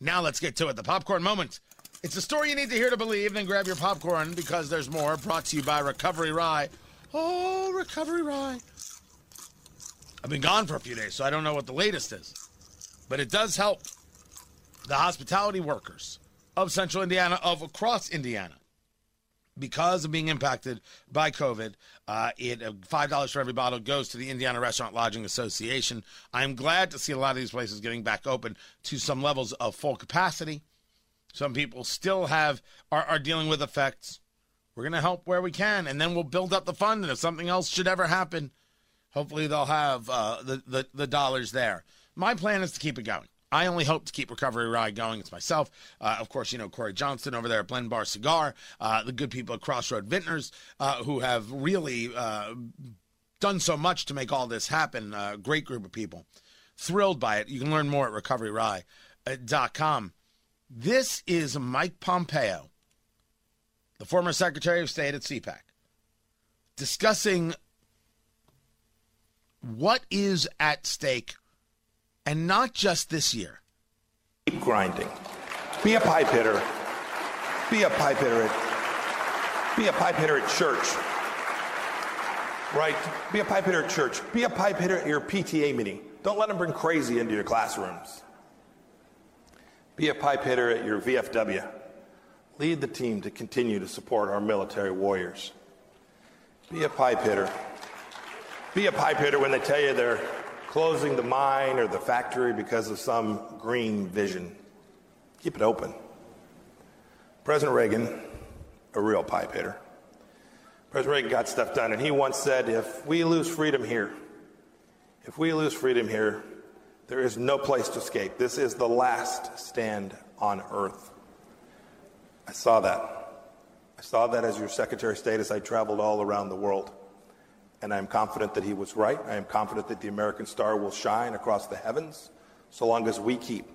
Now let's get to it. The popcorn moment. It's a story you need to hear to believe. Then grab your popcorn because there's more. Brought to you by Recovery Rye. Oh, Recovery Rye. I've been gone for a few days, so I don't know what the latest is. But it does help the hospitality workers of central Indiana, of across Indiana, because of being impacted by COVID. Uh, it uh, five dollars for every bottle goes to the Indiana Restaurant Lodging Association. I'm glad to see a lot of these places getting back open to some levels of full capacity. Some people still have are, are dealing with effects. We're going to help where we can, and then we'll build up the fund. And if something else should ever happen, hopefully they'll have uh, the, the the dollars there. My plan is to keep it going. I only hope to keep Recovery Rye going. It's myself, uh, of course, you know, Corey Johnson over there at Blend Bar Cigar, uh, the good people at Crossroad Vintners, uh, who have really uh, done so much to make all this happen. Uh, great group of people. Thrilled by it. You can learn more at recoveryrye.com. This is Mike Pompeo, the former Secretary of State at CPAC, discussing what is at stake and not just this year. Keep grinding. Be a pipe hitter. Be a pipe hitter at, be a pipe hitter at church. Right? Be a pipe hitter at church. Be a pipe hitter at your PTA meeting. Don't let them bring crazy into your classrooms. Be a pipe hitter at your VFW. Lead the team to continue to support our military warriors. Be a pipe hitter. Be a pipe hitter when they tell you they're closing the mine or the factory because of some green vision. Keep it open. President Reagan, a real pipe hitter. President Reagan got stuff done, and he once said, if we lose freedom here, if we lose freedom here, there is no place to escape. This is the last stand on earth. I saw that. I saw that as your Secretary of State as I traveled all around the world. And I am confident that he was right. I am confident that the American star will shine across the heavens so long as we keep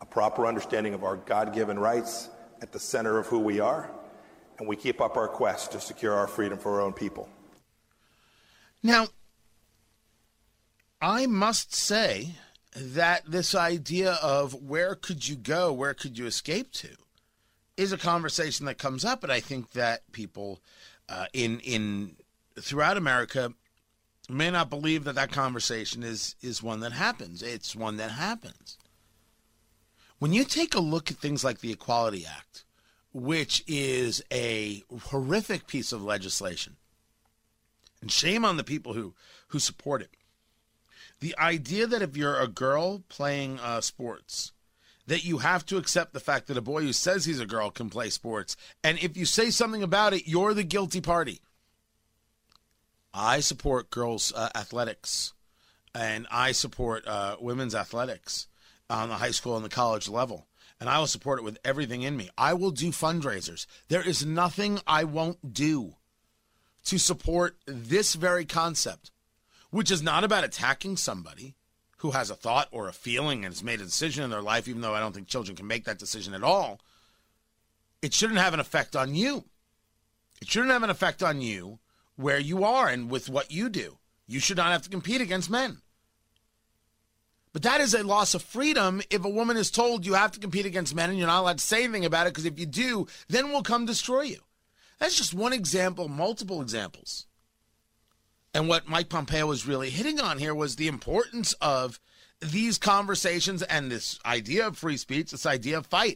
a proper understanding of our God given rights at the center of who we are and we keep up our quest to secure our freedom for our own people. Now, I must say that this idea of where could you go, where could you escape to, is a conversation that comes up, and I think that people uh, in in throughout America may not believe that that conversation is is one that happens. It's one that happens. When you take a look at things like the Equality Act, which is a horrific piece of legislation, and shame on the people who who support it. The idea that if you're a girl playing uh, sports, that you have to accept the fact that a boy who says he's a girl can play sports, and if you say something about it, you're the guilty party. I support girls' uh, athletics, and I support uh, women's athletics on the high school and the college level. And I will support it with everything in me. I will do fundraisers. There is nothing I won't do to support this very concept, which is not about attacking somebody who has a thought or a feeling and has made a decision in their life, even though I don't think children can make that decision at all. It shouldn't have an effect on you. It shouldn't have an effect on you where you are and with what you do. You should not have to compete against men. But that is a loss of freedom if a woman is told you have to compete against men and you're not allowed to say anything about it because if you do, then we'll come destroy you. That's just one example, multiple examples. And what Mike Pompeo was really hitting on here was the importance of these conversations and this idea of free speech, this idea of fight.